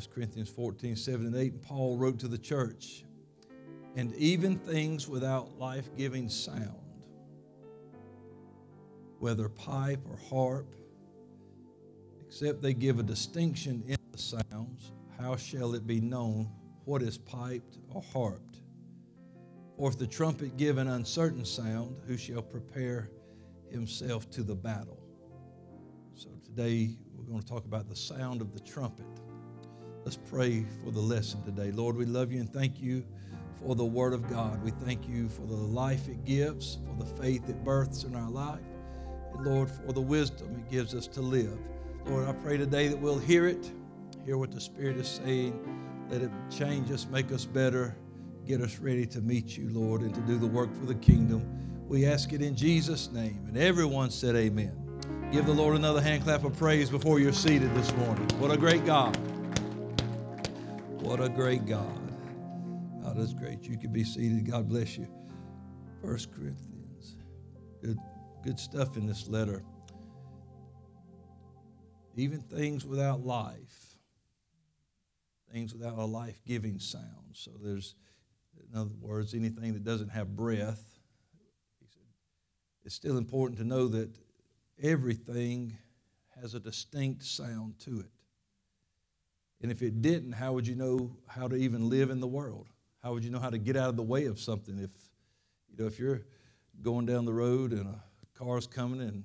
1 Corinthians 14, 7 and 8. And Paul wrote to the church, and even things without life giving sound, whether pipe or harp, except they give a distinction in the sounds, how shall it be known what is piped or harped? Or if the trumpet give an uncertain sound, who shall prepare himself to the battle? So today we're going to talk about the sound of the trumpet. Let's pray for the lesson today. Lord, we love you and thank you for the Word of God. We thank you for the life it gives, for the faith it births in our life, and Lord, for the wisdom it gives us to live. Lord, I pray today that we'll hear it, hear what the Spirit is saying. Let it change us, make us better, get us ready to meet you, Lord, and to do the work for the kingdom. We ask it in Jesus' name. And everyone said, Amen. Give the Lord another hand clap of praise before you're seated this morning. What a great God. What a great God. God is great. You can be seated. God bless you. First Corinthians. Good, good stuff in this letter. Even things without life, things without a life giving sound. So there's, in other words, anything that doesn't have breath. He said, it's still important to know that everything has a distinct sound to it. And if it didn't, how would you know how to even live in the world? How would you know how to get out of the way of something if you know if you're going down the road and a car's coming and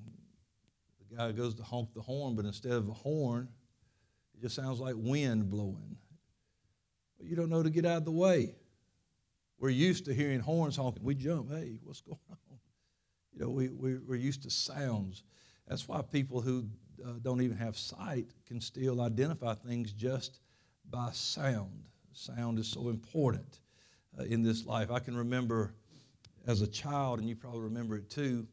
the guy goes to honk the horn, but instead of a horn, it just sounds like wind blowing. But you don't know to get out of the way. We're used to hearing horns honking. We jump, hey, what's going on? You know, we, we, we're used to sounds. That's why people who uh, don't even have sight can still identify things just by sound. Sound is so important uh, in this life. I can remember as a child, and you probably remember it too,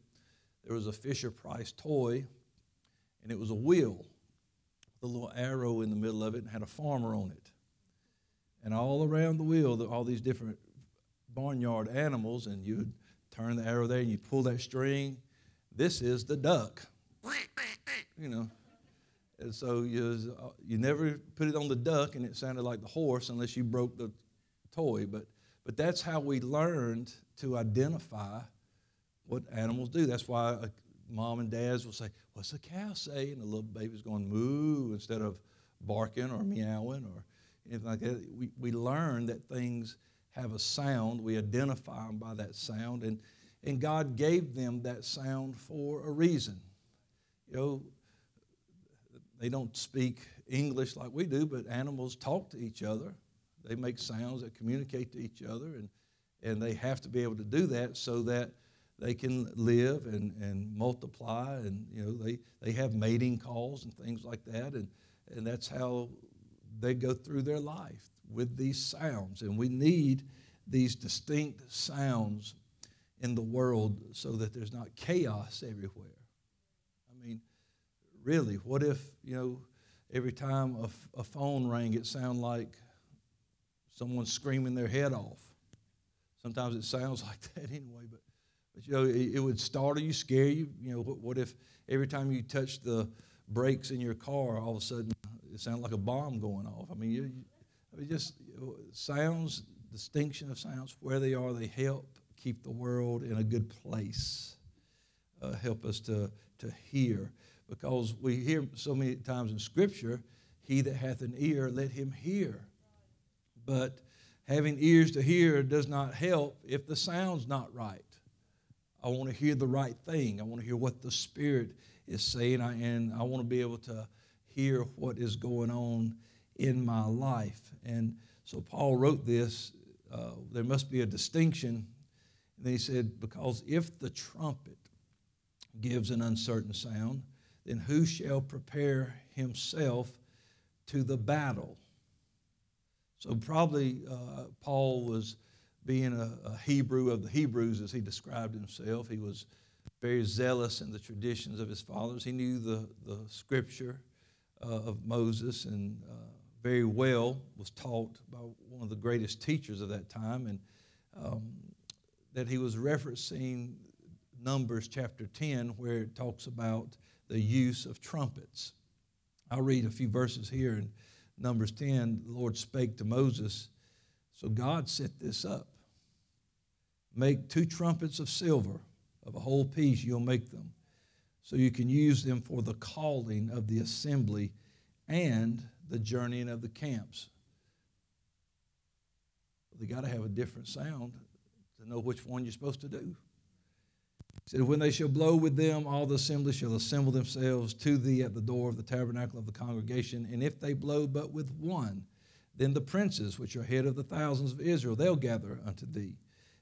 there was a Fisher Price toy, and it was a wheel with a little arrow in the middle of it and had a farmer on it. And all around the wheel, all these different barnyard animals, and you would turn the arrow there and you pull that string. This is the duck you know. And so you, you never put it on the duck and it sounded like the horse unless you broke the toy. But, but that's how we learned to identify what animals do. That's why uh, mom and dads will say, What's the cow say? And the little baby's going moo instead of barking or meowing or anything like that. We, we learn that things have a sound. We identify them by that sound. And, and God gave them that sound for a reason. You know, they don't speak English like we do, but animals talk to each other. They make sounds that communicate to each other, and, and they have to be able to do that so that they can live and, and multiply. And, you know, they, they have mating calls and things like that. And, and that's how they go through their life with these sounds. And we need these distinct sounds in the world so that there's not chaos everywhere really, what if, you know, every time a, a phone rang, it sounded like someone screaming their head off? Sometimes it sounds like that anyway, but, but you know, it, it would startle you, scare you. You know, what, what if every time you touch the brakes in your car, all of a sudden it sounded like a bomb going off? I mean, you, I mean just you sounds, distinction of sounds, where they are, they help keep the world in a good place. Uh, help us to to hear because we hear so many times in Scripture, he that hath an ear, let him hear. But having ears to hear does not help if the sound's not right. I want to hear the right thing. I want to hear what the Spirit is saying, and I want to be able to hear what is going on in my life. And so Paul wrote this. Uh, there must be a distinction. And then he said, because if the trumpet gives an uncertain sound, then who shall prepare himself to the battle? So, probably uh, Paul was being a, a, Hebrew of the Hebrews, as he described himself. He was very zealous in the traditions of his fathers. He knew the, the scripture uh, of Moses and uh, very well was taught by one of the greatest teachers of that time, and um, that he was referencing Numbers chapter 10, where it talks about the use of trumpets. I'll read a few verses here in Numbers 10, the Lord spake to Moses. So God set this up. Make two trumpets of silver, of a whole piece, you'll make them. So you can use them for the calling of the assembly and the journeying of the camps. They got to have a different sound to know which one you're supposed to do. Said, When they shall blow with them, all the assembly shall assemble themselves to thee at the door of the tabernacle of the congregation. And if they blow but with one, then the princes, which are head of the thousands of Israel, they'll gather unto thee.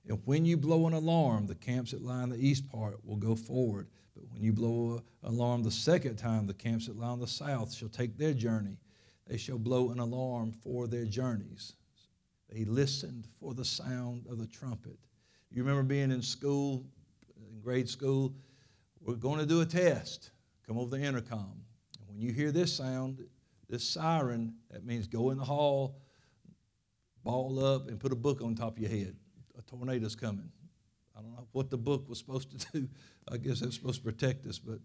And when you blow an alarm, the camps that lie in the east part will go forward. But when you blow an alarm the second time, the camps that lie on the south shall take their journey. They shall blow an alarm for their journeys. They listened for the sound of the trumpet. You remember being in school, grade school? We're going to do a test. Come over the intercom. And when you hear this sound, this siren, that means go in the hall, ball up, and put a book on top of your head. A tornado's coming. I don't know what the book was supposed to do. I guess it's supposed to protect us, but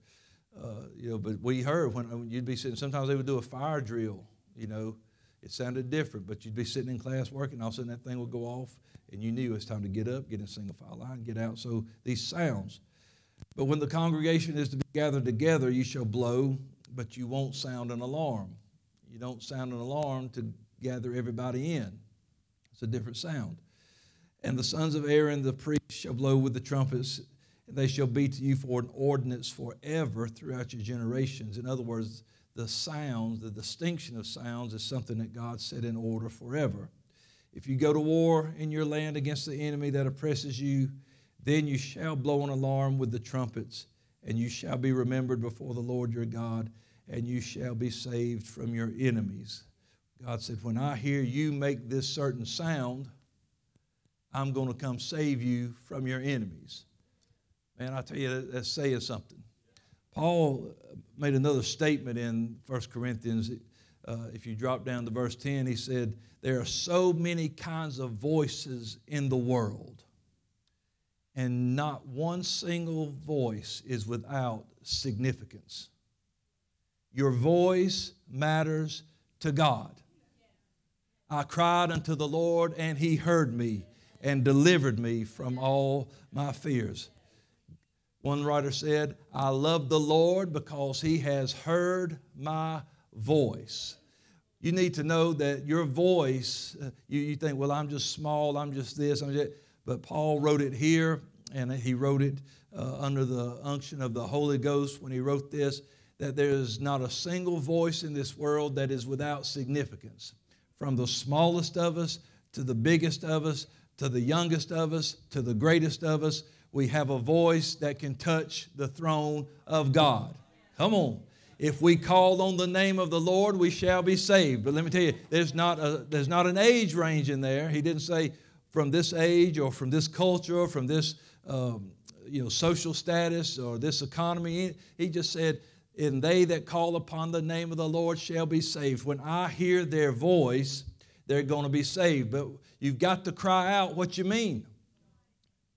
uh, you know. But we heard when you'd be sitting. Sometimes they would do a fire drill. You know, it sounded different, but you'd be sitting in class working. All of a sudden, that thing would go off, and you knew it was time to get up, get in single file line, get out. So these sounds. But when the congregation is to be gathered together, you shall blow, but you won't sound an alarm. You don't sound an alarm to gather everybody in. It's a different sound. And the sons of Aaron, the priests, shall blow with the trumpets, and they shall be to you for an ordinance forever throughout your generations. In other words, the sounds, the distinction of sounds, is something that God set in order forever. If you go to war in your land against the enemy that oppresses you, then you shall blow an alarm with the trumpets, and you shall be remembered before the Lord your God, and you shall be saved from your enemies. God said, When I hear you make this certain sound, I'm going to come save you from your enemies. Man, I tell you, that's saying something. Paul made another statement in 1 Corinthians. Uh, if you drop down to verse 10, he said, There are so many kinds of voices in the world, and not one single voice is without significance. Your voice matters to God. I cried unto the Lord, and he heard me and delivered me from all my fears. One writer said, I love the Lord because he has heard my voice. You need to know that your voice, uh, you, you think, well, I'm just small, I'm just this, I'm just, but Paul wrote it here, and he wrote it uh, under the unction of the Holy Ghost when he wrote this that there is not a single voice in this world that is without significance. From the smallest of us to the biggest of us, to the youngest of us, to the greatest of us, we have a voice that can touch the throne of God. Come on. If we call on the name of the Lord, we shall be saved. But let me tell you, there's not, a, there's not an age range in there. He didn't say from this age or from this culture or from this um, you know, social status or this economy. He just said, and they that call upon the name of the Lord shall be saved. When I hear their voice, they're going to be saved. But you've got to cry out what you mean.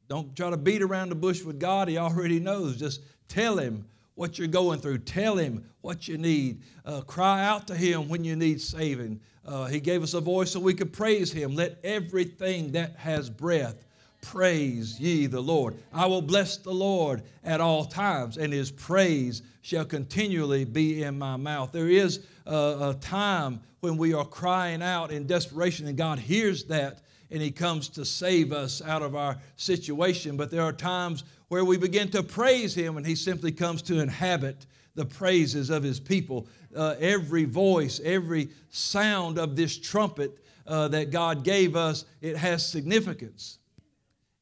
Don't try to beat around the bush with God. He already knows. Just tell Him what you're going through. Tell Him what you need. Uh, cry out to Him when you need saving. Uh, he gave us a voice so we could praise Him. Let everything that has breath praise ye the Lord. I will bless the Lord at all times, and His praise shall continually be in my mouth. There is a, a time when we are crying out in desperation, and God hears that and He comes to save us out of our situation. But there are times where we begin to praise Him, and He simply comes to inhabit the praises of His people. Uh, every voice, every sound of this trumpet uh, that God gave us, it has significance.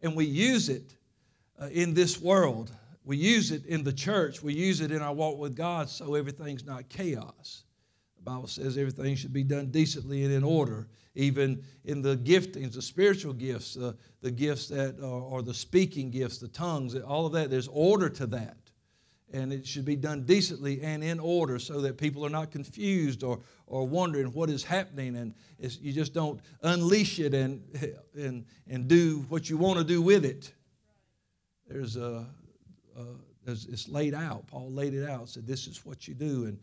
And we use it uh, in this world. We use it in the church. We use it in our walk with God so everything's not chaos. The Bible says everything should be done decently and in order, even in the giftings, the spiritual gifts, uh, the gifts that are, are the speaking gifts, the tongues, all of that. There's order to that. And it should be done decently and in order so that people are not confused or, or wondering what is happening. And you just don't unleash it and, and, and do what you want to do with it. There's a, a it's laid out. Paul laid it out, said, This is what you do. And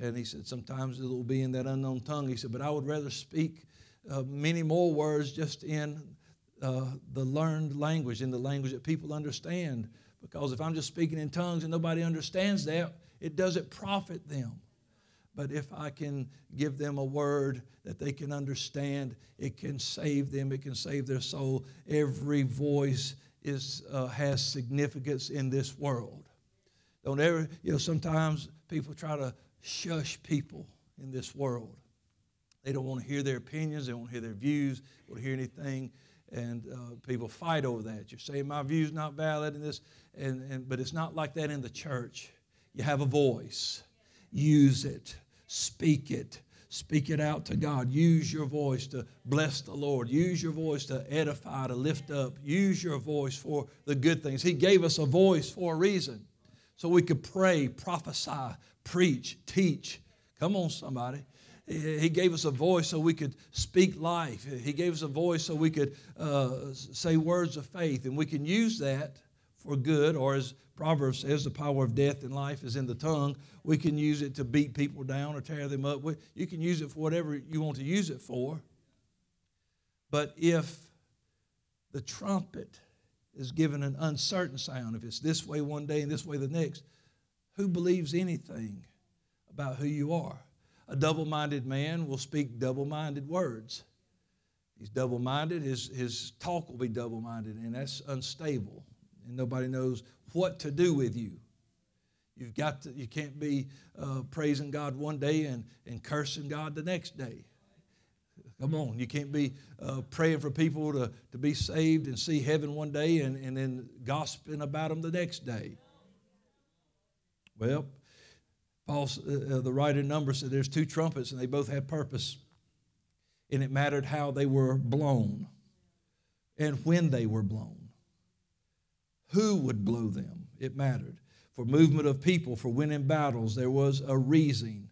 And he said, sometimes it will be in that unknown tongue. He said, but I would rather speak uh, many more words just in uh, the learned language, in the language that people understand. Because if I'm just speaking in tongues and nobody understands that, it doesn't profit them. But if I can give them a word that they can understand, it can save them, it can save their soul. Every voice is, uh, has significance in this world. Don't ever, you know, sometimes people try to shush people in this world. They don't want to hear their opinions, they don't hear their views, They don't hear anything. And uh, people fight over that. You're saying my view's not valid in this, and, and, but it's not like that in the church. You have a voice, use it, speak it, speak it out to God. Use your voice to bless the Lord. Use your voice to edify, to lift up. Use your voice for the good things. He gave us a voice for a reason so we could pray, prophesy, preach, teach. Come on, somebody. He gave us a voice so we could speak life. He gave us a voice so we could uh, say words of faith, and we can use that for good, or as Proverbs says, the power of death and life is in the tongue. We can use it to beat people down or tear them up. You can use it for whatever you want to use it for. But if the trumpet is given an uncertain sound, if it's this way one day and this way the next, who believes anything about who you are? A double minded man will speak double minded words. He's double minded, his, his talk will be double minded, and that's unstable and nobody knows what to do with you. You've got to, you can't be uh, praising God one day and, and cursing God the next day. Come on, you can't be uh, praying for people to, to be saved and see heaven one day and, and then gossiping about them the next day. Well, Paul, uh, uh the writer in Numbers said there's two trumpets and they both had purpose. And it mattered how they were blown and when they were blown who would blow them. It mattered. For movement of people, for winning battles, there was a reason.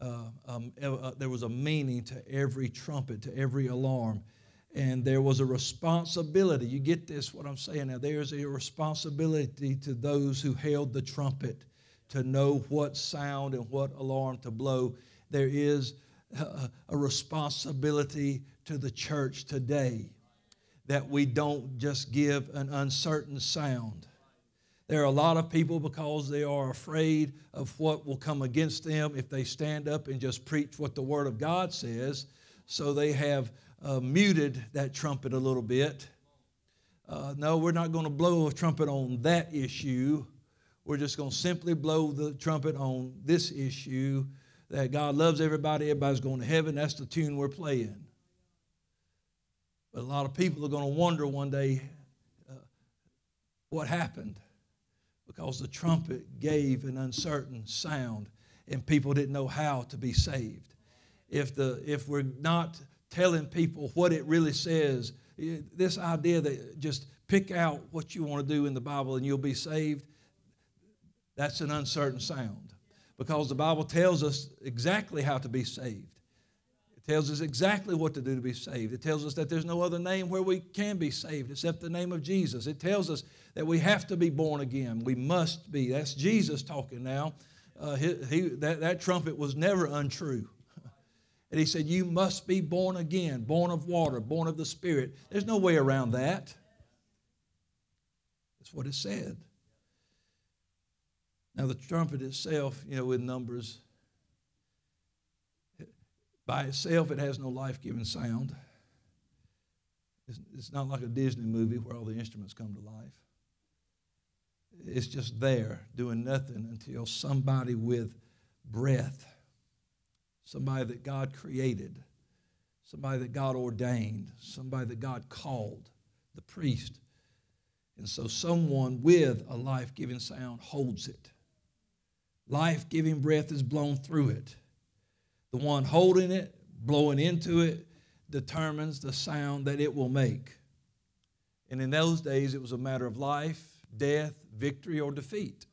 Uh, um, uh, there was a meaning to every trumpet, to every alarm. And there was a responsibility. You get this, what I'm saying now. There's a responsibility to those who held the trumpet to know what sound and what alarm to blow. There is a, a responsibility to the church today that we don't just give an uncertain sound. There are a lot of people because they are afraid of what will come against them if they stand up and just preach what the Word of God says. So they have uh, muted that trumpet a little bit. Uh, no, we're not going to blow a trumpet on that issue. We're just going to simply blow the trumpet on this issue that God loves everybody, everybody's going to heaven. That's the tune we're playing. But a lot of people are going to wonder one day uh, what happened because the trumpet gave an uncertain sound and people didn't know how to be saved. If, the, if we're not telling people what it really says, this idea that just pick out what you want to do in the Bible and you'll be saved, that's an uncertain sound because the Bible tells us exactly how to be saved It tells us exactly what to do to be saved. It tells us that there's no other name where we can be saved except the name of Jesus. It tells us that we have to be born again. We must be. That's Jesus talking now. Uh, he, he, that, that trumpet was never untrue. And he said, You must be born again, born of water, born of the Spirit. There's no way around that. That's what it said. Now, the trumpet itself, you know, in Numbers by itself, it has no life giving sound. It's, it's not like a Disney movie where all the instruments come to life. It's just there doing nothing until somebody with breath, somebody that God created, somebody that God ordained, somebody that God called, the priest. And so someone with a life giving sound holds it. Life giving breath is blown through it. The one holding it, blowing into it, determines the sound that it will make. And in those days, it was a matter of life, death, victory, or defeat.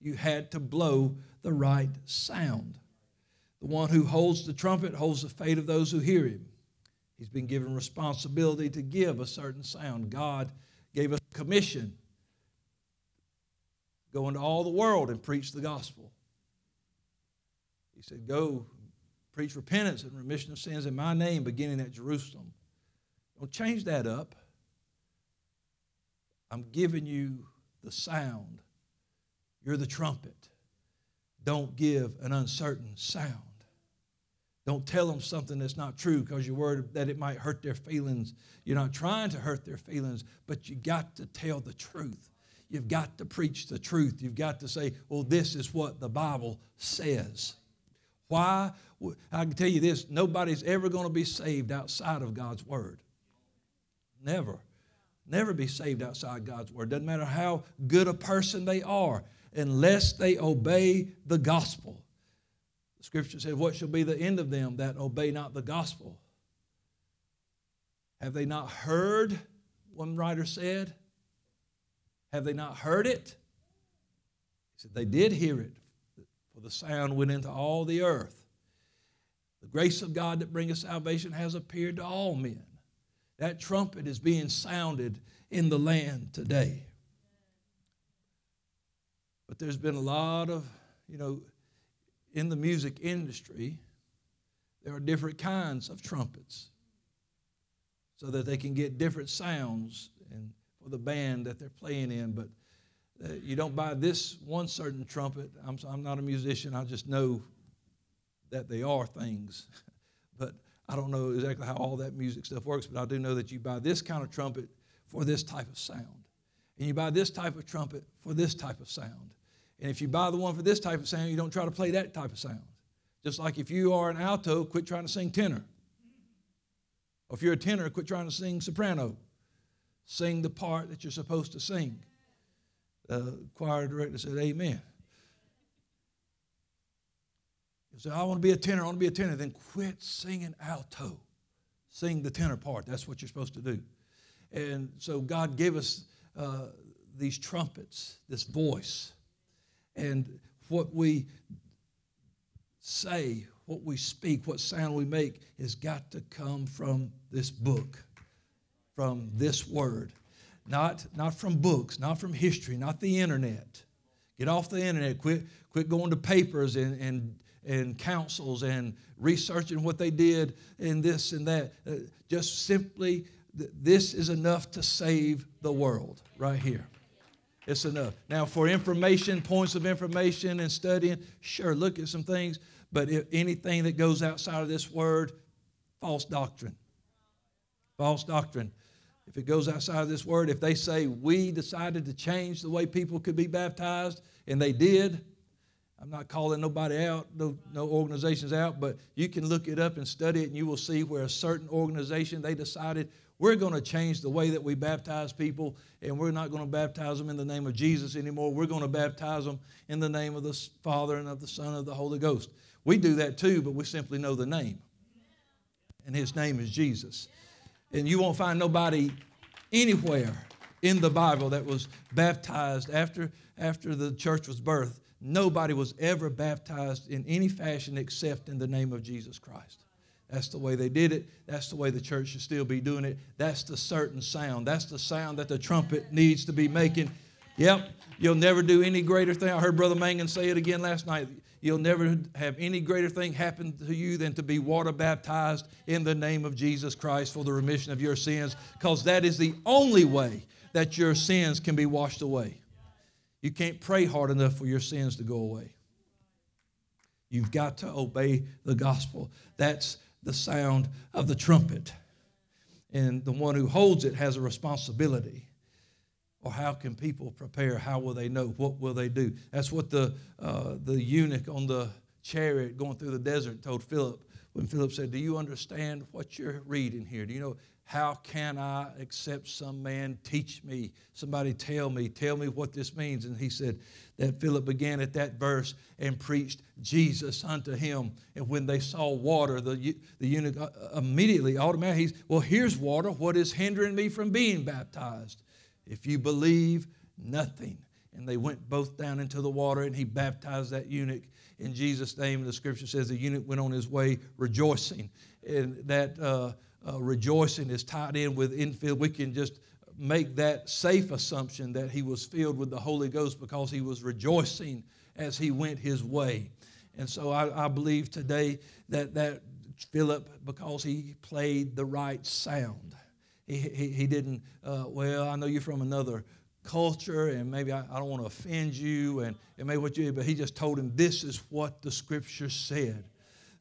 You had to blow the right sound. The one who holds the trumpet holds the fate of those who hear him. He's been given responsibility to give a certain sound. God gave us commission go into all the world and preach the gospel. He said, Go preach repentance and remission of sins in my name, beginning at Jerusalem. Don't change that up. I'm giving you the sound. You're the trumpet. Don't give an uncertain sound. Don't tell them something that's not true because you're worried that it might hurt their feelings. You're not trying to hurt their feelings, but you got to tell the truth. You've got to preach the truth. You've got to say, well, this is what the Bible says. Why? I can tell you this nobody's ever going to be saved outside of God's Word. Never. Never be saved outside God's Word. Doesn't matter how good a person they are, unless they obey the gospel. The scripture says, What shall be the end of them that obey not the gospel? Have they not heard? One writer said. Have they not heard it? He said, They did hear it for the sound went into all the earth. The grace of God that bringeth salvation has appeared to all men. That trumpet is being sounded in the land today. But there's been a lot of, you know, in the music industry, there are different kinds of trumpets so that they can get different sounds and for the band that they're playing in. But uh, you don't buy this one certain trumpet. I'm, I'm not a musician. I just know that they are things. but I don't know exactly how all that music stuff works, but I do know that you buy this kind of trumpet for this type of sound. And you buy this type of trumpet for this type of sound. And if you buy the one for this type of sound, you don't try to play that type of sound. Just like if you are an alto, quit trying to sing tenor. Or if you're a tenor, quit trying to sing soprano. Sing the part that you're supposed to sing the choir director said, Amen. He said, I want to be a tenor, I want to be a tenor. Then quit singing alto. Sing the tenor part. That's what you're supposed to do. And so God gave us uh, these trumpets, this voice. And what we say, what we speak, what sound we make has got to come from this book, from this word. Not, not from books, not from history, not the internet. Get off the internet. Quit, quit going to papers and, and, and councils and researching what they did and this and that. Uh, just simply, this is enough to save the world right here. It's enough. Now, for information, points of information and studying, sure, look at some things, but anything that goes outside of this word, false doctrine. False doctrine if it goes outside of this word, if they say we decided to change the way people could be baptized, and they did, I'm not calling nobody out, no, no organizations out, but you can look it up and study it, and you will see where a certain organization they decided we're going to change the way that we baptize people, and we're not going to baptize them in the name of Jesus anymore. We're going to baptize them in the name of the Father and of the Son and of the Holy Ghost. We do that too, but we simply know the name, and His name is Jesus. And you won't find nobody anywhere in the Bible that was baptized after, after the church was birthed. Nobody was ever baptized in any fashion except in the name of Jesus Christ. That's the way they did it. That's the way the church should still be doing it. That's the certain sound. That's the sound that the trumpet needs to be making. Yep, you'll never do any greater thing. I heard Brother Mangan say it again last night. You'll never have any greater thing happen to you than to be water baptized in the name of Jesus Christ for the remission of your sins, because that is the only way that your sins can be washed away. You can't pray hard enough for your sins to go away. You've got to obey the gospel. That's the sound of the trumpet. And the one who holds it has a responsibility. Or how can people prepare? How will they know? What will they do? That's what the, uh, the eunuch on the chariot going through the desert told Philip when Philip said, Do you understand what you're reading here? Do you know how can I accept some man teach me? Somebody tell me, tell me what this means. And he said that Philip began at that verse and preached Jesus unto him. And when they saw water, the, the eunuch uh, immediately, automatically, well, here's water. What is hindering me from being baptized? If you believe, nothing. And they went both down into the water, and he baptized that eunuch in Jesus' name. The scripture says the eunuch went on his way rejoicing. And that uh, uh, rejoicing is tied in with infill. We can just make that safe assumption that he was filled with the Holy Ghost because he was rejoicing as he went his way. And so I, I believe today that, that Philip, because he played the right sound, he, he, he didn't, uh, well, I know you're from another culture and maybe I, I don't want to offend you and, and maybe what you, but he just told him, this is what the scripture said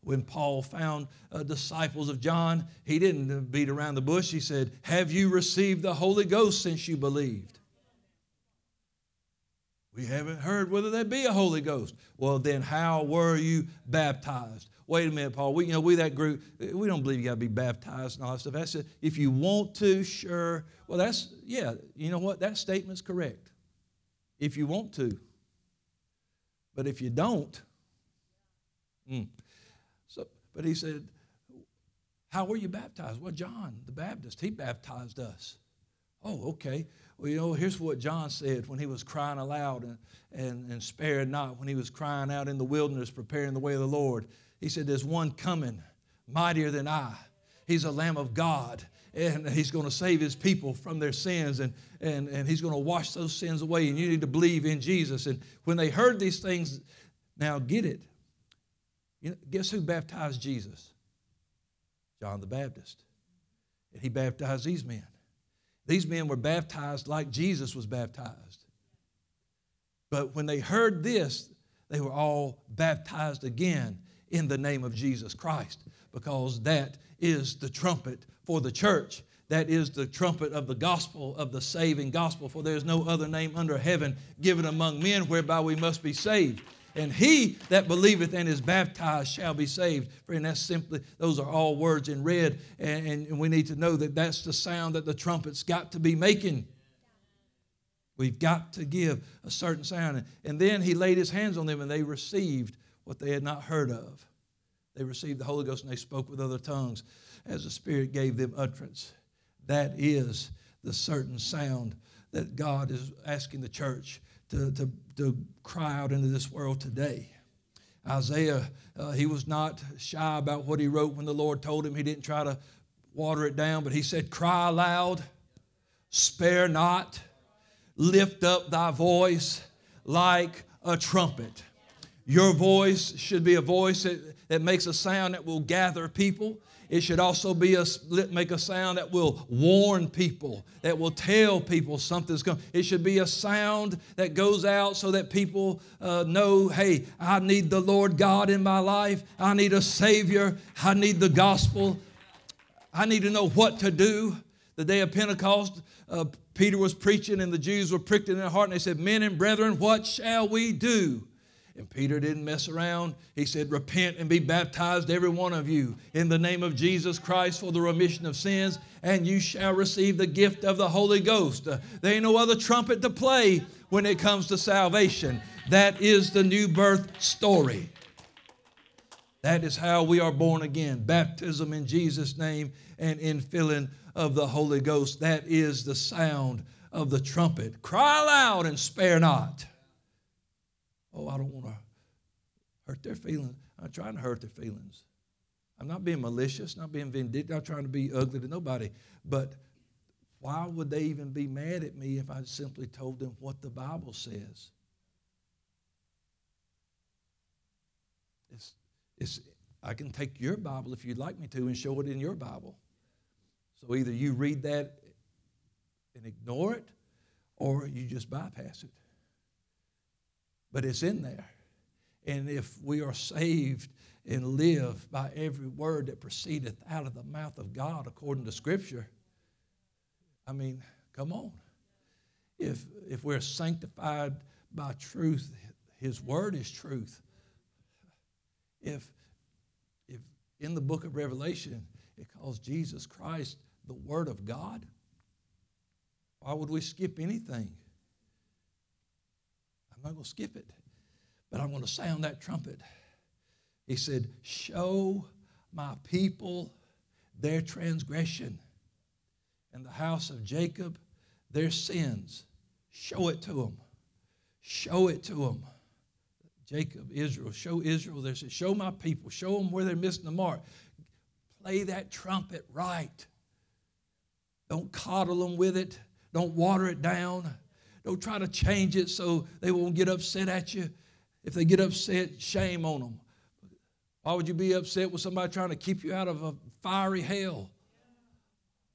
when Paul found uh, disciples of John, he didn't beat around the bush. He said, Have you received the Holy Ghost since you believed? We haven't heard whether there be a Holy Ghost. Well, then how were you baptized? Wait a minute, Paul. We, you know, we that group, we don't believe you got to be baptized and all that stuff. That's it. If you want to, sure. Well, that's, yeah, you know what? That statement's correct. If you want to. But if you don't, mm, but he said, How were you baptized? Well, John the Baptist, he baptized us. Oh, okay. Well, you know, here's what John said when he was crying aloud and, and, and spared not, when he was crying out in the wilderness, preparing the way of the Lord. He said, There's one coming, mightier than I. He's a Lamb of God, and he's going to save his people from their sins, and, and, and he's going to wash those sins away. And you need to believe in Jesus. And when they heard these things, now get it. You know, guess who baptized Jesus? John the Baptist. And he baptized these men. These men were baptized like Jesus was baptized. But when they heard this, they were all baptized again in the name of Jesus Christ because that is the trumpet for the church. That is the trumpet of the gospel, of the saving gospel. For there is no other name under heaven given among men whereby we must be saved and he that believeth and is baptized shall be saved. Friend, that's simply, those are all words in red, and, and we need to know that that's the sound that the trumpet's got to be making. We've got to give a certain sound. And then he laid his hands on them, and they received what they had not heard of. They received the Holy Ghost, and they spoke with other tongues as the Spirit gave them utterance. That is the certain sound that God is asking the church to, to, to cry out into this world today. Isaiah, uh, he was not shy about what he wrote when the Lord told him. He didn't try to water it down, but he said, Cry aloud, spare not, lift up thy voice like a trumpet. Your voice should be a voice that, that makes a sound that will gather people. It should also be a make a sound that will warn people, that will tell people something's coming. It should be a sound that goes out so that people uh, know, hey, I need the Lord God in my life. I need a Savior. I need the gospel. I need to know what to do. The day of Pentecost, uh, Peter was preaching, and the Jews were pricked in their heart, and they said, Men and brethren, what shall we do? And Peter didn't mess around. He said, Repent and be baptized, every one of you, in the name of Jesus Christ for the remission of sins, and you shall receive the gift of the Holy Ghost. Uh, there ain't no other trumpet to play when it comes to salvation. That is the new birth story. That is how we are born again baptism in Jesus' name and in filling of the Holy Ghost. That is the sound of the trumpet. Cry aloud and spare not oh, I don't want to hurt their feelings. I'm trying to hurt their feelings. I'm not being malicious, not being vindictive, not trying to be ugly to nobody. But why would they even be mad at me if I simply told them what the Bible says? It's, it's, I can take your Bible if you'd like me to and show it in your Bible. So either you read that and ignore it, or you just bypass it but it's in there. And if we are saved and live by every word that proceedeth out of the mouth of God according to Scripture, I mean, come on. If, if we're sanctified by truth, His Word is truth. If, if in the book of Revelation it calls Jesus Christ the Word of God, why would we skip anything? Not going to skip it, but I'm going to sound that trumpet. He said, Show my people their transgression and the house of Jacob their sins. Show it to them. Show it to them. Jacob, Israel, show Israel their sins. Show my people. Show them where they're missing the mark. Play that trumpet right. Don't coddle them with it. Don't water it down. Don't try to change it so they won't get upset at you. If they get upset, shame on them. Why would you be upset with somebody trying to keep you out of a fiery hell?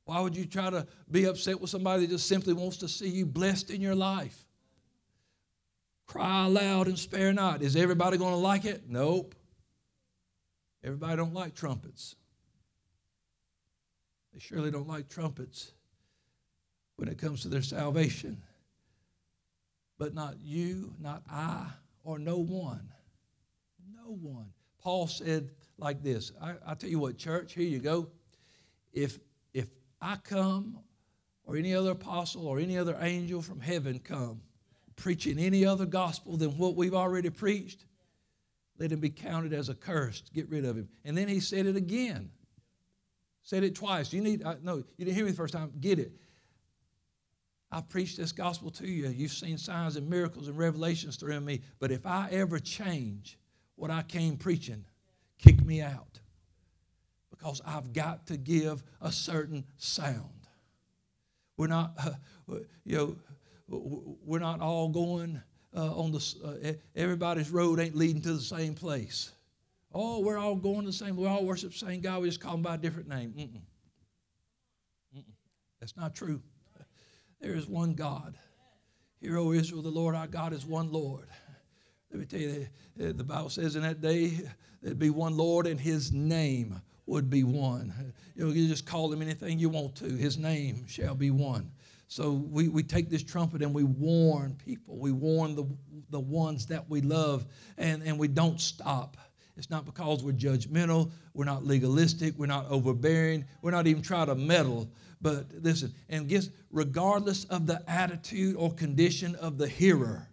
Why would you try to be upset with somebody that just simply wants to see you blessed in your life? Cry loud and spare not. Is everybody going to like it? Nope. Everybody don't like trumpets. They surely don't like trumpets when it comes to their salvation. But not you, not I, or no one. No one. Paul said like this I, I tell you what, church, here you go. If, if I come, or any other apostle, or any other angel from heaven come, preaching any other gospel than what we've already preached, let him be counted as accursed. Get rid of him. And then he said it again. Said it twice. You need, I, no, you didn't hear me the first time. Get it. I preached this gospel to you. You've seen signs and miracles and revelations through me. But if I ever change what I came preaching, kick me out. Because I've got to give a certain sound. We're not, uh, you know, we're not all going uh, on the, uh, everybody's road ain't leading to the same place. Oh, we're all going the same, we all worship the same God, we just call him by a different name. Mm-mm. Mm-mm. That's not true. There is one God. Hear, O Israel, the Lord our God is one Lord. Let me tell you, the, Bible says in that day there'd be one Lord and his name would be one. You, know, you just call him anything you want to. His name shall be one. So we, we take this trumpet and we warn people. We warn the, the ones that we love, and, and we don't stop. It's not because we're judgmental, we're not legalistic, we're not overbearing, we're not even trying to meddle. But listen, and guess, regardless of the attitude or condition of the hearer,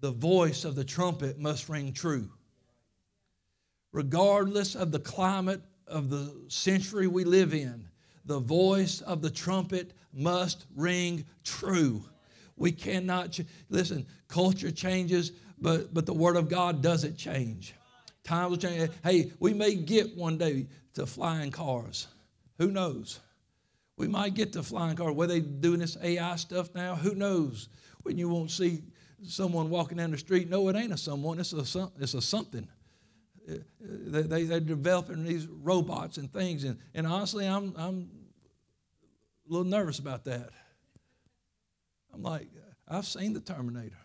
the voice of the trumpet must ring true. Regardless of the climate of the century we live in, the voice of the trumpet must ring true. We cannot, ch- listen, culture changes, but, but the Word of God doesn't change. Times will change. Hey, we may get one day to flying cars. Who knows? We might get to flying cars. Where they doing this AI stuff now? Who knows? When you won't see someone walking down the street, no, it ain't a someone. It's a it's a something. Uh, they, they, they're developing these robots and things, and, and honestly, I'm I'm a little nervous about that. I'm like, I've seen the Terminator.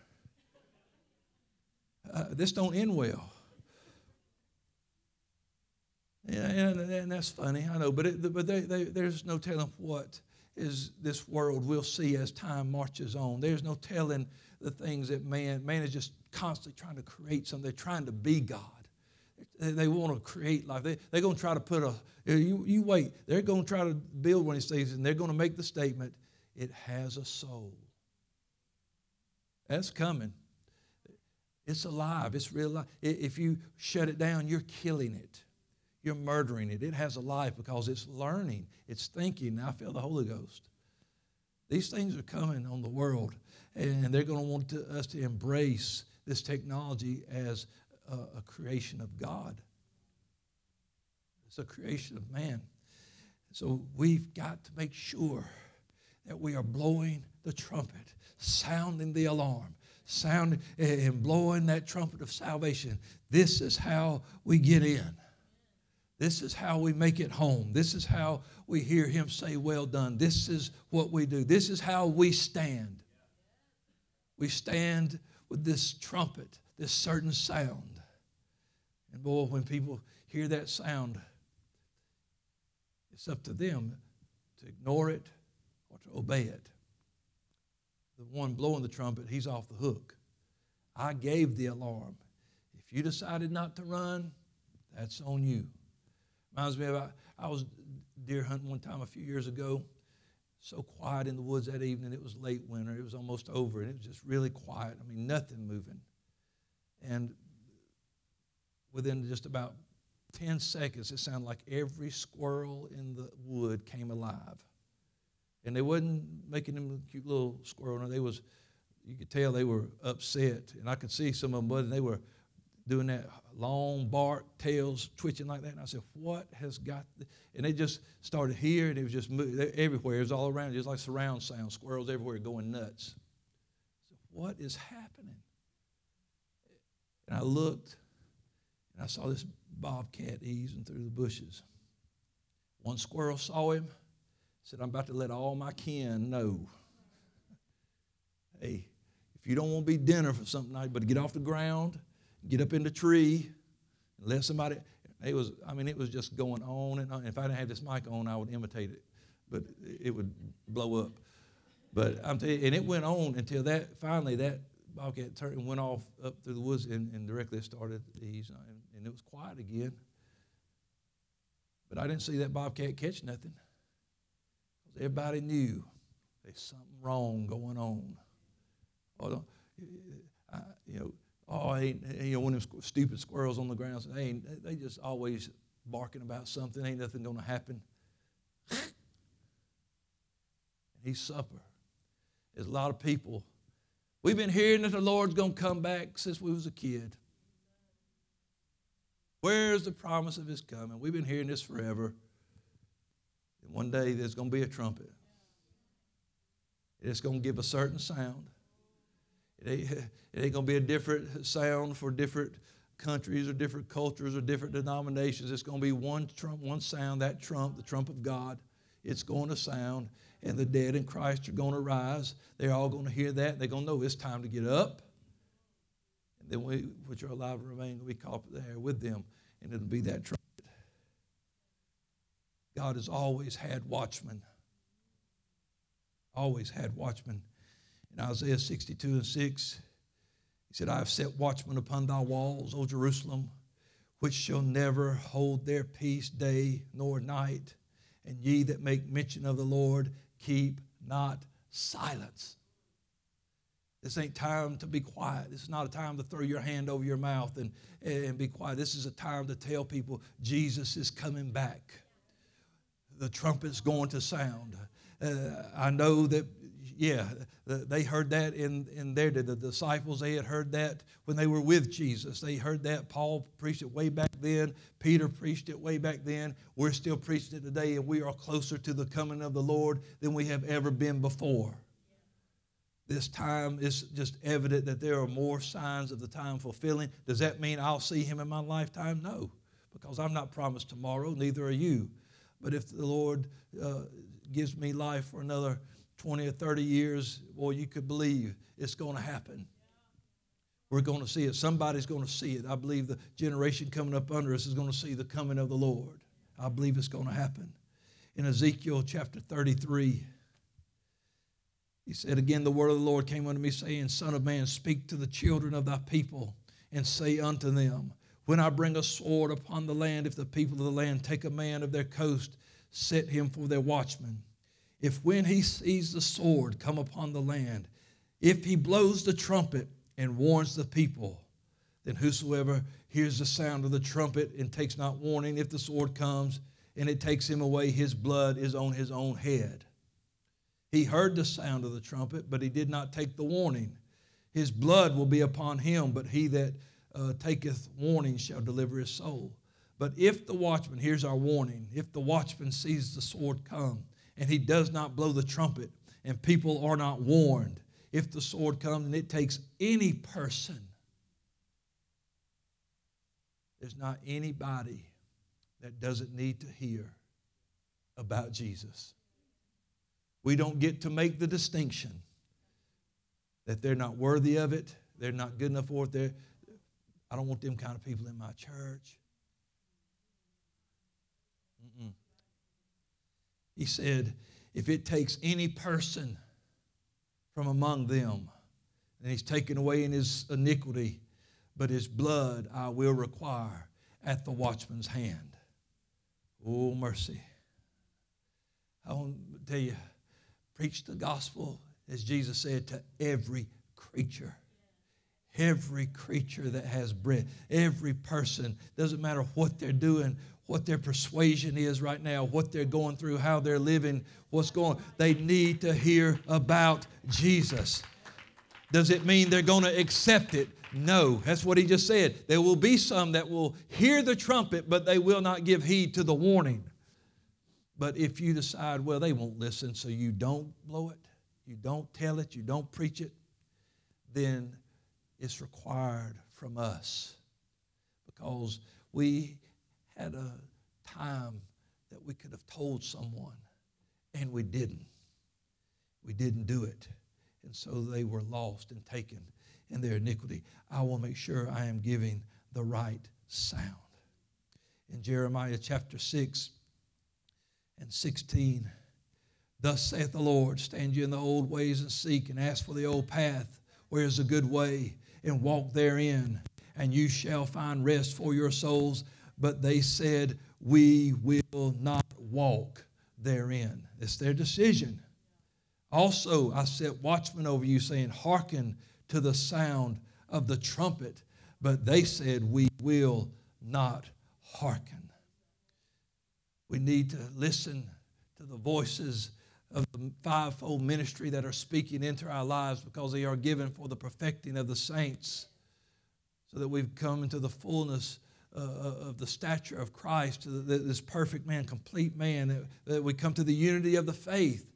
Uh, this don't end well. Yeah, and, and that's funny, I know, but, it, but they, they, there's no telling what is this world we'll see as time marches on. There's no telling the things that man, man is just constantly trying to create something. They're trying to be God. They, they want to create life. They, they're going to try to put a, you, you wait, they're going to try to build one of these things and they're going to make the statement, it has a soul. That's coming. It's alive. It's real life. If you shut it down, you're killing it you're murdering it. It has a life because it's learning, it's thinking. I feel the Holy Ghost. These things are coming on the world, and they're going to want to, us to embrace this technology as a, a creation of God. It's a creation of man. So we've got to make sure that we are blowing the trumpet, sounding the alarm, sounding and blowing that trumpet of salvation. This is how we get in. This is how we make it home. This is how we hear him say, Well done. This is what we do. This is how we stand. We stand with this trumpet, this certain sound. And boy, when people hear that sound, it's up to them to ignore it or to obey it. The one blowing the trumpet, he's off the hook. I gave the alarm. If you decided not to run, that's on you. Reminds me of I was deer hunting one time a few years ago. So quiet in the woods that evening. It was late winter. It was almost over, and it was just really quiet. I mean, nothing moving. And within just about 10 seconds, it sounded like every squirrel in the wood came alive. And they wasn't making them cute little squirrel. No, they was, you could tell they were upset. And I could see some of them, but they were doing that long bark, tails twitching like that. And I said, What has got. And they just started here, and it was just everywhere. It was all around, just like surround sound, squirrels everywhere going nuts. Said, What is happening? And I looked, and I saw this bobcat easing through the bushes. One squirrel saw him, said, I'm about to let all my kin know. Hey, if you don't want to be dinner for something but get off the ground, get up in the tree, and let somebody. It was, I mean, it was just going on and on. If I didn't have this mic on, I would imitate it, but it would blow up. But I'm telling you, and it went on until that finally that bobcat turned and went off up through the woods and, and directly started ease, and, and it was quiet again. But I didn't see that bobcat catch nothing. Everybody knew there's something wrong going on. I, you know, oh, ain't, you know, one of them stupid squirrels on the ground. They, ain't, they just always barking about something. Ain't nothing going to happen. He's supper. There's a lot of people. We've been hearing that the Lord's going to come back since we was a kid. Where's the promise of his coming? We've been hearing this forever. And one day there's going to be a trumpet. It's going to give a certain sound. It ain't, ain't going to be a different sound for different countries or different cultures or different denominations. It's going to be one trump, one sound, that trump, the trump of God. It's going to sound, and the dead in Christ are going to rise. They're all going to hear that. They're going to know it's time to get up. And then we, which are alive and remain, will be caught there with them, and it'll be that trumpet. God has always had watchmen. Always had watchmen. In Isaiah 62 and 6, he said, I have set watchmen upon thy walls, O Jerusalem, which shall never hold their peace day nor night. And ye that make mention of the Lord, keep not silence. This ain't time to be quiet. This is not a time to throw your hand over your mouth and, and be quiet. This is a time to tell people Jesus is coming back. The trumpet's going to sound. Uh, I know that yeah, they heard that in, in their day. The disciples, they had heard that when they were with Jesus. They heard that. Paul preached it way back then. Peter preached it way back then. We're still preaching it today, and we are closer to the coming of the Lord than we have ever been before. This time is just evident that there are more signs of the time fulfilling. Does that mean I'll see him in my lifetime? No, because I'm not promised tomorrow, neither are you. But if the Lord uh, gives me life for another 20 or 30 years, boy, you could believe it's going to happen. We're going to see it. Somebody's going to see it. I believe the generation coming up under us is going to see the coming of the Lord. I believe it's going to happen. In Ezekiel chapter 33, he said, Again, the word of the Lord came unto me, saying, Son of man, speak to the children of thy people, and say unto them, When I bring a sword upon the land, if the people of the land take a man of their coast, set him for their watchman if when he sees the sword come upon the land, if he blows the trumpet and warns the people, then whosoever hears the sound of the trumpet and takes not warning, if the sword comes and it takes him away, his blood is on his own head. He heard the sound of the trumpet, but he did not take the warning. His blood will be upon him, but he that uh, taketh warning shall deliver his soul. But if the watchman, here's our warning, if the watchman sees the sword come and he does not blow the trumpet, and people are not warned. If the sword comes and it takes any person, there's not anybody that doesn't need to hear about Jesus. We don't get to make the distinction that they're not worthy of it, they're not good enough for it. They're, I don't want them kind of people in my church. He said, if it takes any person from among them, and he's taken away in his iniquity, but his blood I will require at the watchman's hand. Oh, mercy. I want to tell you, preach the gospel, as Jesus said, to every creature. Every creature that has breath, every person, doesn't matter what they're doing, what their persuasion is right now, what they're going through, how they're living, what's going They need to hear about Jesus. Does it mean they're going to accept it? No. That's what he just said. There will be some that will hear the trumpet, but they will not give heed to the warning. But if you decide, well, they won't listen, so you don't blow it, you don't tell it, you don't preach it, then it's required from us because we had a time that we could have told someone, and we didn't. We didn't do it. And so they were lost and taken in their iniquity. I will make sure I am giving the right sound. In Jeremiah chapter 6 and 16, Thus saith the Lord, stand you in the old ways and seek and ask for the old path, where is a good way, and walk therein, and you shall find rest for your souls. But they said, We will not walk therein. It's their decision. Also, I set watchmen over you, saying, Hearken to the sound of the trumpet. But they said, We will not hearken. We need to listen to the voices of the fivefold ministry that are speaking into our lives because they are given for the perfecting of the saints so that we've come into the fullness uh, uh of the stature of Christ, this perfect man, complete man, that, we come to the unity of the faith.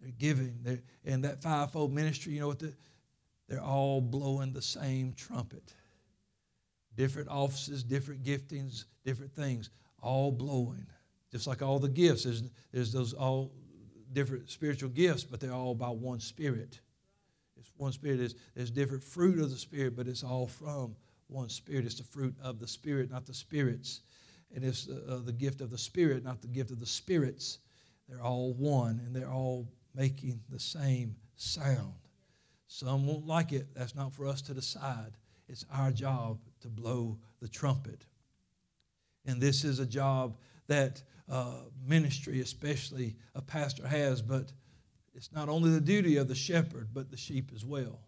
They're giving, they're, and that fivefold ministry, you know what? The, they're all blowing the same trumpet. Different offices, different giftings, different things, all blowing. Just like all the gifts, there's, there's those all different spiritual gifts, but they're all by one Spirit. It's one Spirit. There's, there's different fruit of the Spirit, but it's all from one Spirit. It's the fruit of the Spirit, not the spirits. And it's uh, the gift of the Spirit, not the gift of the spirits. They're all one, and they're all making the same sound. Some won't like it. That's not for us to decide. It's our job to blow the trumpet. And this is a job that uh, ministry, especially a pastor, has, but it's not only the duty of the shepherd, but the sheep as well.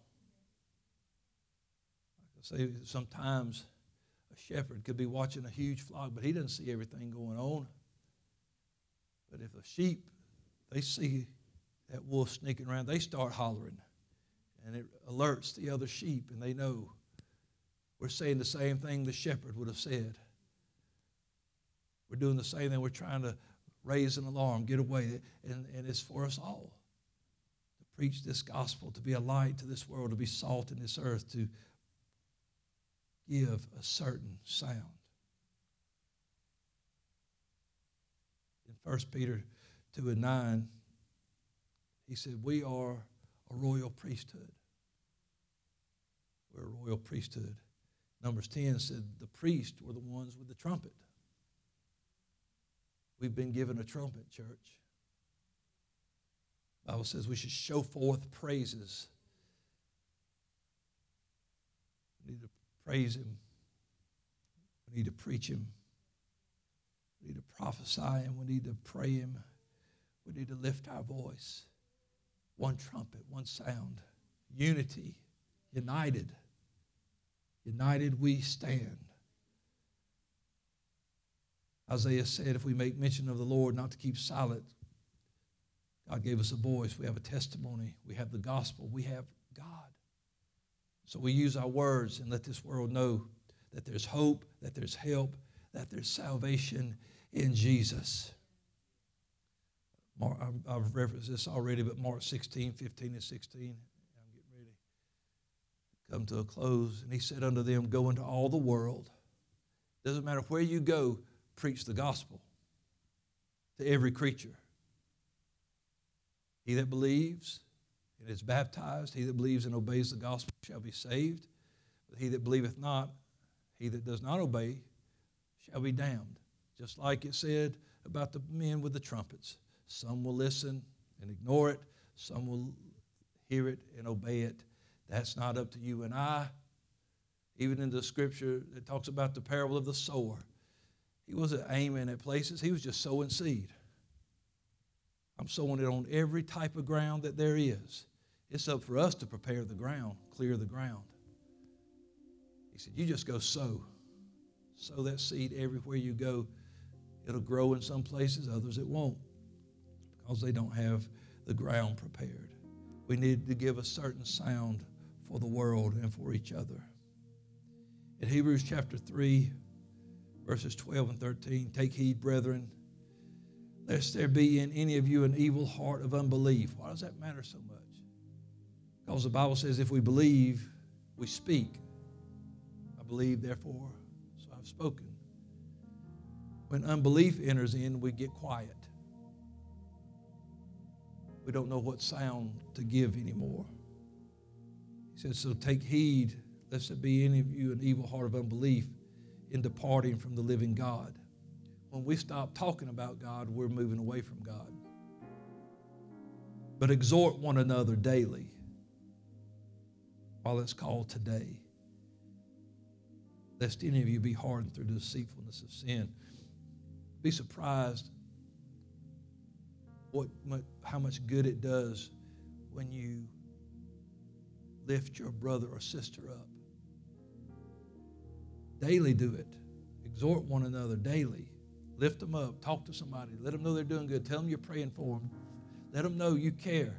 Say, sometimes a shepherd could be watching a huge flock, but he doesn't see everything going on. But if a sheep, they see that wolf sneaking around, they start hollering. And it alerts the other sheep, and they know we're saying the same thing the shepherd would have said. We're doing the same thing. We're trying to raise an alarm, get away. And, and it's for us all to preach this gospel, to be a light to this world, to be salt in this earth, to give a certain sound. In 1 Peter 2 and 9, he said, We are a royal priesthood. We're a royal priesthood. Numbers 10 said the priests were the ones with the trumpet. We've been given a trumpet, church. Bible says we should show forth praises. We need to praise Him. We need to preach Him. We need to prophesy Him. We need to pray Him. We need to lift our voice one trumpet, one sound, unity, united. United we stand. Isaiah said, if we make mention of the Lord, not to keep silent. God gave us a voice. We have a testimony. We have the gospel. We have God. So we use our words and let this world know that there's hope, that there's help, that there's salvation in Jesus. I've referenced this already, but Mark 16, 15, and 16. I'm getting ready come to a close. And he said unto them, Go into all the world. Doesn't matter where you go, preach the gospel to every creature. He that believes and is baptized, he that believes and obeys the gospel shall be saved. But he that believeth not, he that does not obey, shall be damned. Just like it said about the men with the trumpets. Some will listen and ignore it, some will hear it and obey it. That's not up to you and I. Even in the scripture, it talks about the parable of the sower. He wasn't aiming at places, he was just sowing seed. I'm sowing it on every type of ground that there is. It's up for us to prepare the ground, clear the ground. He said, You just go sow. Sow that seed everywhere you go. It'll grow in some places, others it won't because they don't have the ground prepared. We need to give a certain sound for the world and for each other. In Hebrews chapter 3, verses 12 and 13, take heed, brethren, lest there be in any of you an evil heart of unbelief. Why does that matter so much? Because the Bible says if we believe, we speak. I believe, therefore, so I've spoken. when unbelief enters in, we get quiet. We don't know what sound to give anymore. He says, So take heed, lest there be any of you an evil heart of unbelief in departing from the living God. When we stop talking about God, we're moving away from God. But exhort one another daily while it's called today, lest any of you be hardened through the deceitfulness of sin. Be surprised what, how much good it does when you lift your brother or sister up. Daily do it. Exhort one another daily. Lift them up. Talk to somebody. Let them know they're doing good. Tell them you're praying for them. Let them know you care.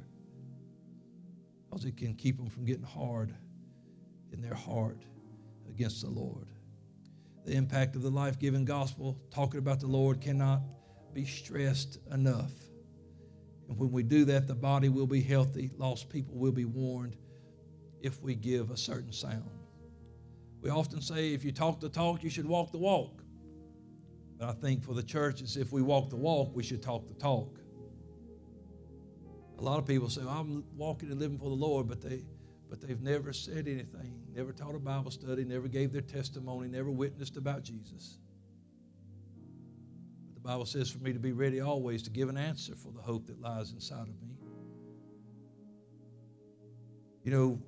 Because it can keep them from getting hard in their heart against the Lord. The impact of the life giving gospel, talking about the Lord, cannot be stressed enough. And when we do that, the body will be healthy, lost people will be warned if we give a certain sound. We often say if you talk the talk, you should walk the walk. But I think for the church, it's if we walk the walk, we should talk the talk. A lot of people say, I'm walking and living for the Lord, but they but they've never said anything, never taught a Bible study, never gave their testimony, never witnessed about Jesus. But the Bible says for me to be ready always to give an answer for the hope that lies inside of me. You know,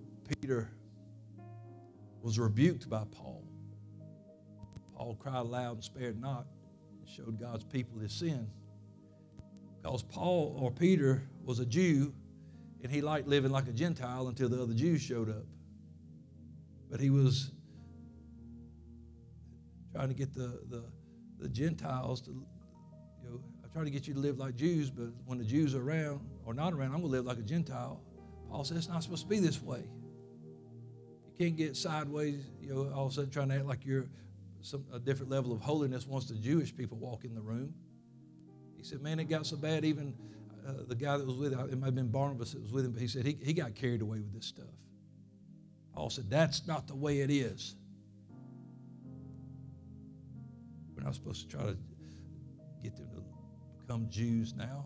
Peter was rebuked by Paul. Paul cried aloud and spared not and showed God's people his sin. Because Paul or Peter was a Jew and he liked living like a Gentile until the other Jews showed up. But he was trying to get the, the, the Gentiles to, you know, I'm trying to get you to live like Jews, but when the Jews are around or not around, I'm going to live like a Gentile. Paul says it's not supposed to be this way. You can't get sideways, you know, all of a sudden trying to act like you're some, a different level of holiness once the Jewish people walk in the room. He said, man, it got so bad even uh, the guy that was with him, it might have been Barnabas that was with him, but he said he, he got carried away with this stuff. Paul said, That's not the way it is. We're not supposed to try to get them to become Jews now.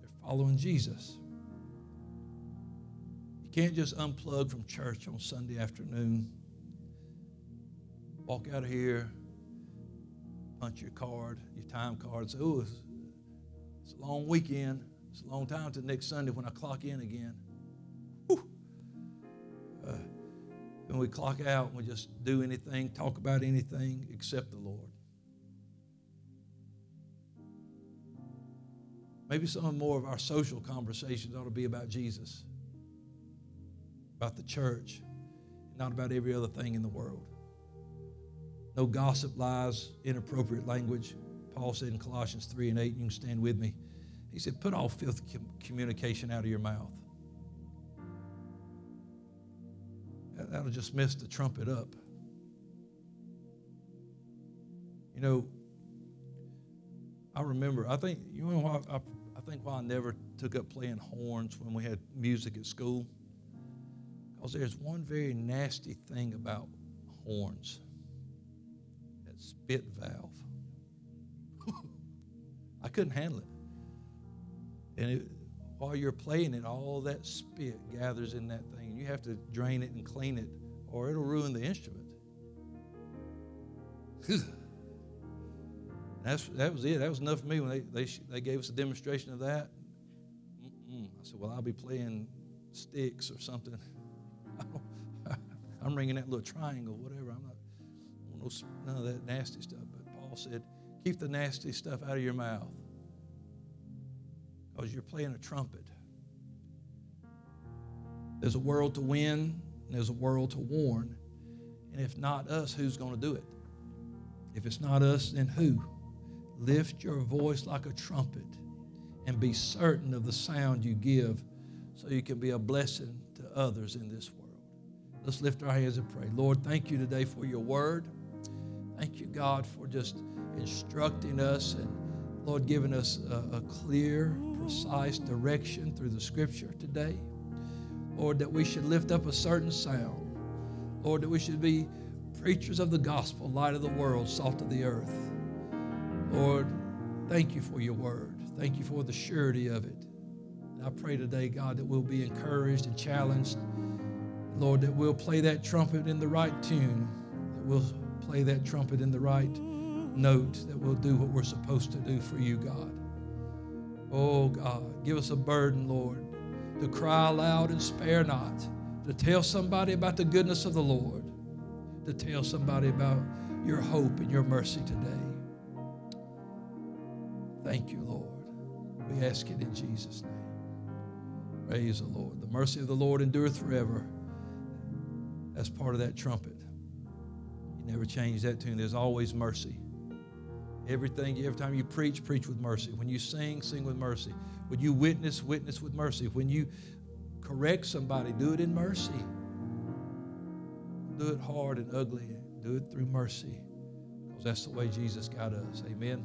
They're following Jesus. You can't just unplug from church on Sunday afternoon, walk out of here, punch your card, your time card, say, Oh, it's, a long weekend. It's a long time to next Sunday when I clock in again. Uh, when we clock out, we just do anything, talk about anything except the Lord. Maybe some of more of our social conversations ought to be about Jesus, about the church, not about every other thing in the world. No gossip, lies, inappropriate language. Paul said in Colossians 3 and 8, you can stand with me. He said, Put all filthy communication out of your mouth. That'll just mess the trumpet up. You know, I remember, I think, you know why I, I think why I never took up playing horns when we had music at school? Because there's one very nasty thing about horns that spit valve. I couldn't handle it. And it, while you're playing it, all that spit gathers in that thing. You have to drain it and clean it, or it'll ruin the instrument. That's, that was it. That was enough for me when they, they, they gave us a demonstration of that. Mm-mm. I said, Well, I'll be playing sticks or something. I'm ringing that little triangle, whatever. I'm not, none of that nasty stuff. But Paul said, Keep the nasty stuff out of your mouth because you're playing a trumpet. There's a world to win, and there's a world to warn. And if not us, who's going to do it? If it's not us, then who? Lift your voice like a trumpet and be certain of the sound you give so you can be a blessing to others in this world. Let's lift our hands and pray. Lord, thank you today for your word. Thank you, God, for just instructing us and, Lord, giving us a, a clear, precise direction through the scripture today. Lord, that we should lift up a certain sound. Lord, that we should be preachers of the gospel, light of the world, salt of the earth. Lord, thank you for your word. Thank you for the surety of it. And I pray today, God, that we'll be encouraged and challenged. Lord, that we'll play that trumpet in the right tune, that we'll play that trumpet in the right note, that we'll do what we're supposed to do for you, God. Oh, God, give us a burden, Lord, to cry aloud and spare not, to tell somebody about the goodness of the Lord, to tell somebody about your hope and your mercy today. Thank you, Lord. We ask it in Jesus' name. Praise the Lord. The mercy of the Lord endureth forever. That's part of that trumpet. You never change that tune. There's always mercy. Everything, every time you preach, preach with mercy. When you sing, sing with mercy. When you witness, witness with mercy. When you correct somebody, do it in mercy. Do it hard and ugly. Do it through mercy. Because that's the way Jesus got us. Amen.